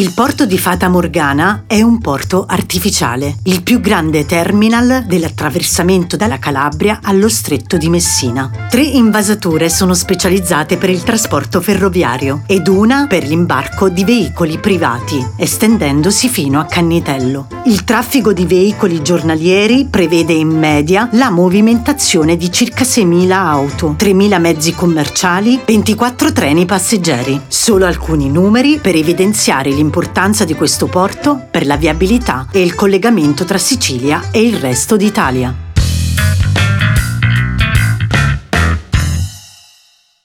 Il porto di Fata Morgana è un porto artificiale, il più grande terminal dell'attraversamento dalla Calabria allo stretto di Messina. Tre invasature sono specializzate per il trasporto ferroviario ed una per l'imbarco di veicoli privati, estendendosi fino a Cannitello. Il traffico di veicoli giornalieri prevede in media la movimentazione di circa 6.000 auto, 3.000 mezzi commerciali, 24 treni passeggeri. Solo alcuni numeri per evidenziare l'importanza di questo porto per la viabilità e il collegamento tra Sicilia e il resto d'Italia.